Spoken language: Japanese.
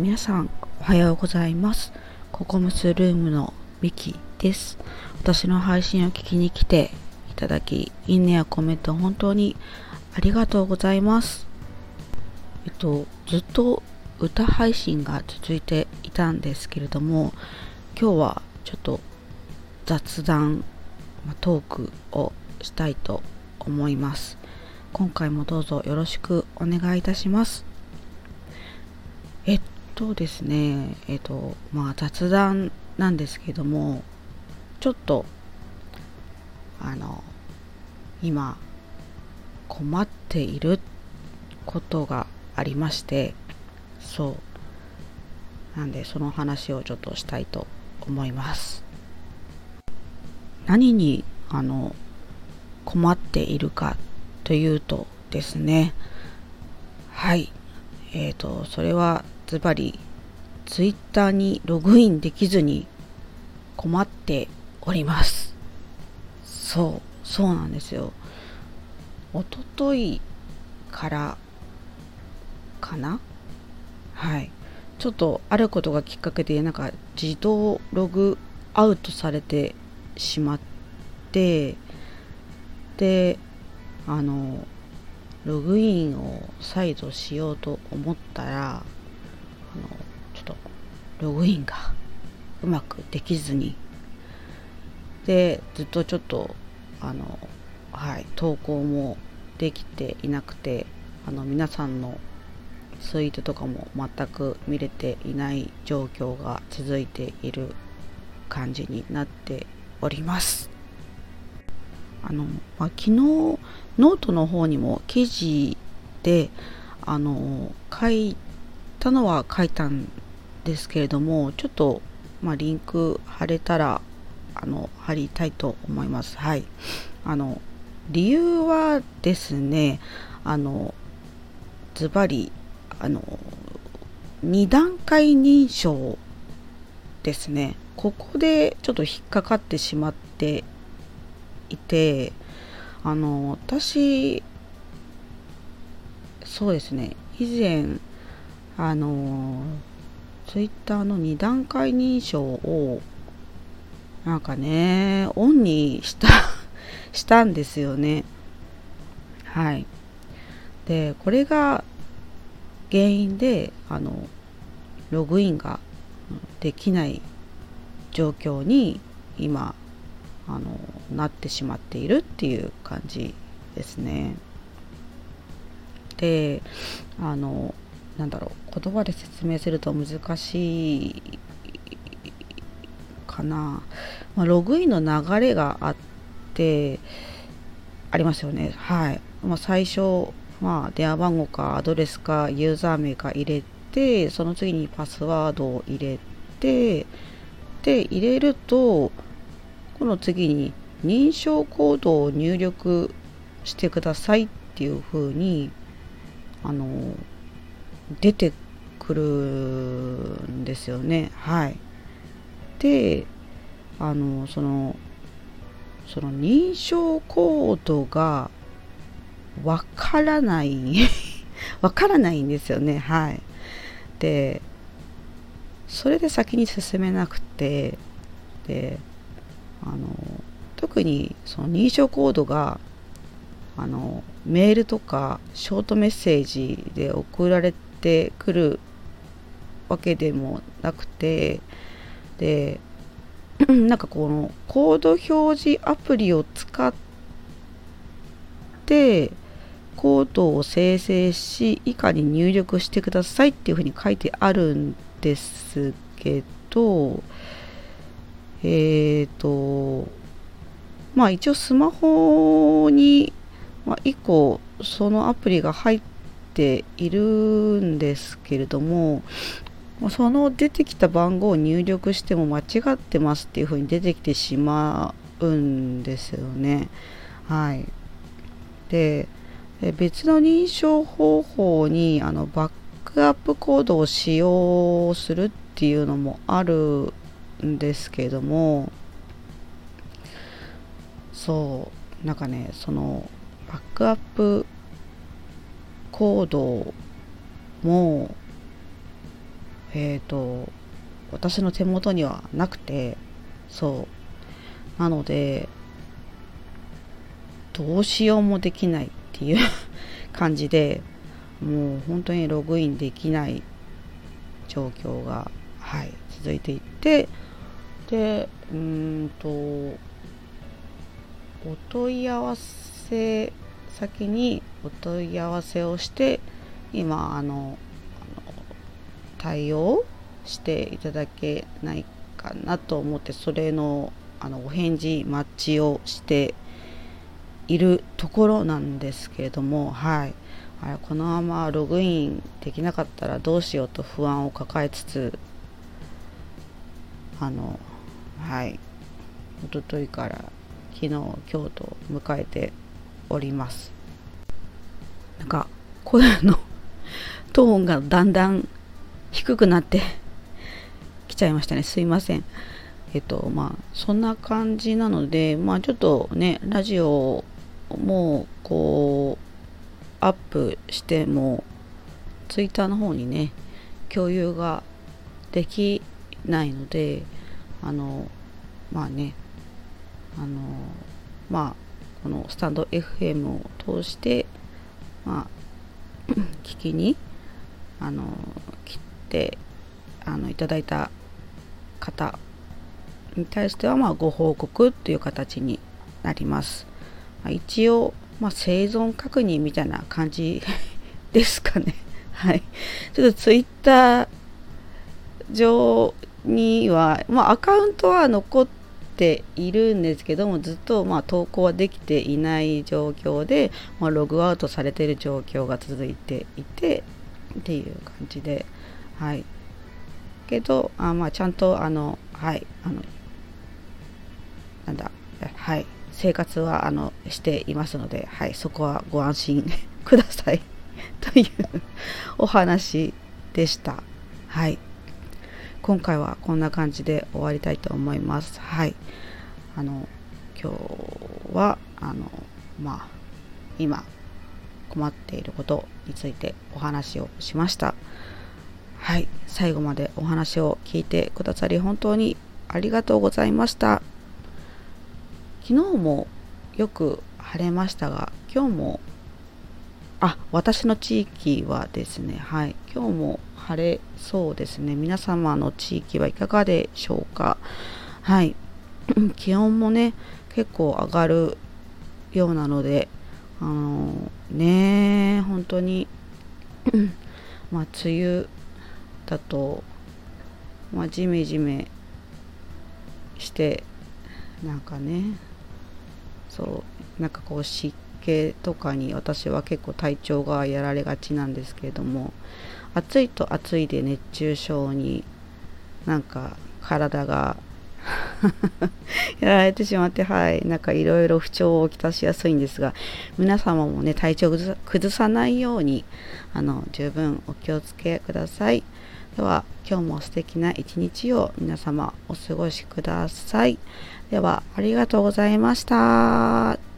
皆さんおはようございます。ココムスルームのミキです。私の配信を聞きに来ていただきいいねやコメント本当にありがとうございます。えっとずっと歌配信が続いていたんですけれども今日はちょっと雑談トークをしたいと思います。今回もどうぞよろしくお願いいたします。えっとですね。えっとまあ雑談なんですけどもちょっとあの今困っていることがありましてそう。なんでその話をちょっとしたいと思います。何にあの困っているかというとですね。はい。えーとそれはズバリツイッターにログインできずに困っております。そうそうなんですよ。おとといからかな？はい。ちょっとあることがきっかけでなんか自動ログアウトされてしまってであのログインを再度しようと思ったらあのちょっとログインがうまくできずに。でずっとちょっとあのはい投稿もできていなくてあの皆さんのツイートとかも全く見れていない状況が続いている感じになっております。あの、まあ、昨日ノートの方にも記事であの書いたのは書いたんですけれどもちょっと、まあ、リンク貼れたらあの貼りたいと思います。はい。あの理由はですねあのズバリあの2段階認証ですね。ここでちょっと引っかかってしまっていてあの私そうですね。以前あのツイッターの2段階認証をなんかねオンにした したんですよねはいでこれが原因であのログインができない状況に今あのなってしまっているっていう感じですね。であのなんだろう言葉で説明すると難しいかな、まあ、ログインの流れがあってありますよね。はい、まあ、最初まあ、電話番号かアドレスかユーザー名か入れてその次にパスワードを入れてで入れるとこの次に認証コードを入力してくださいっていう風にあの出てくるんですよね。はい。であのそのその認証コードがわからない わからないんですよね。はい。でそれで先に進めなくてであの特にその認証コードがあのメールとかショートメッセージで送られてくるわけでもなくてでなんかこのコード表示アプリを使ってコードを生成し以下に入力してくださいっていうふうに書いてあるんですけどえっ、ー、とまあ一応スマホに、まあ、1個そのアプリが入っているんですけれどもその出てきた番号を入力しても間違ってますっていうふうに出てきてしまうんですよね。はい。で、別の認証方法にあのバックアップコードを使用するっていうのもあるんですけれどもそうなんかねそのバックアップコードもえっ、ー、と私の手元にはなくてそう。なのでどうしようもできないっていう 感じでもう本当にログインできない状況が、はい、続いていってでうんとお問い合わせ先にお問い合わせをして今あの対応していただけないかなと思ってそれのあのお返事マッチをしているところなんですけれどもはい。あれこのままログインできなかったらどうしようと不安を抱えつつあのはい。一昨日から昨日今日と迎えております。なんか声の トーンがだんだん低くなって きちゃいましたね。すいません。えっとまあそんな感じなのでまあちょっとねラジオもこうアップしてもツイッターの方にね共有ができないのであのまあねあのまあこのスタンド FM を通してまあ 聞きにあの来てあのいただいた方に対してはまあご報告っていう形になります。まあ一応、まあ、生存確認みたいな感じですかね。はい。ちょっとツイッター上には、まあ、アカウントは残ってているんですけどもずっとまあ投稿はできていない状況で、まあ、ログアウトされている状況が続いていてっていう感じではいけどあまあちゃんとあのはいあのなんだはい生活はあのしていますので、はい、そこはご安心 ください というお話でした。はい。今回はこんな感じで終わりたいと思います。はい。あの、今日は、あの、まあ、今、困っていることについてお話をしました。はい。最後までお話を聞いてくださり本当にありがとうございました。昨日もよく晴れましたが、今日も、あ、私の地域はですね、はい、今日も晴れそうですね。皆様の地域はいかがでしょうか？はい、気温もね、結構上がるようなので、あのー、ね本当に まあ、梅雨だと、まあ、ジメジメしてなんかねそうなんかこう湿気とかに私は結構体調がやられがちなんですけれども暑いと暑いで熱中症になんか体が やられてしまってはいなんかいろいろ不調をきたしやすいんですが皆様もね体調崩さないようにあの十分お気をつけくださいでは今日も素敵な一日を皆様お過ごしください。では、ありがとうございました。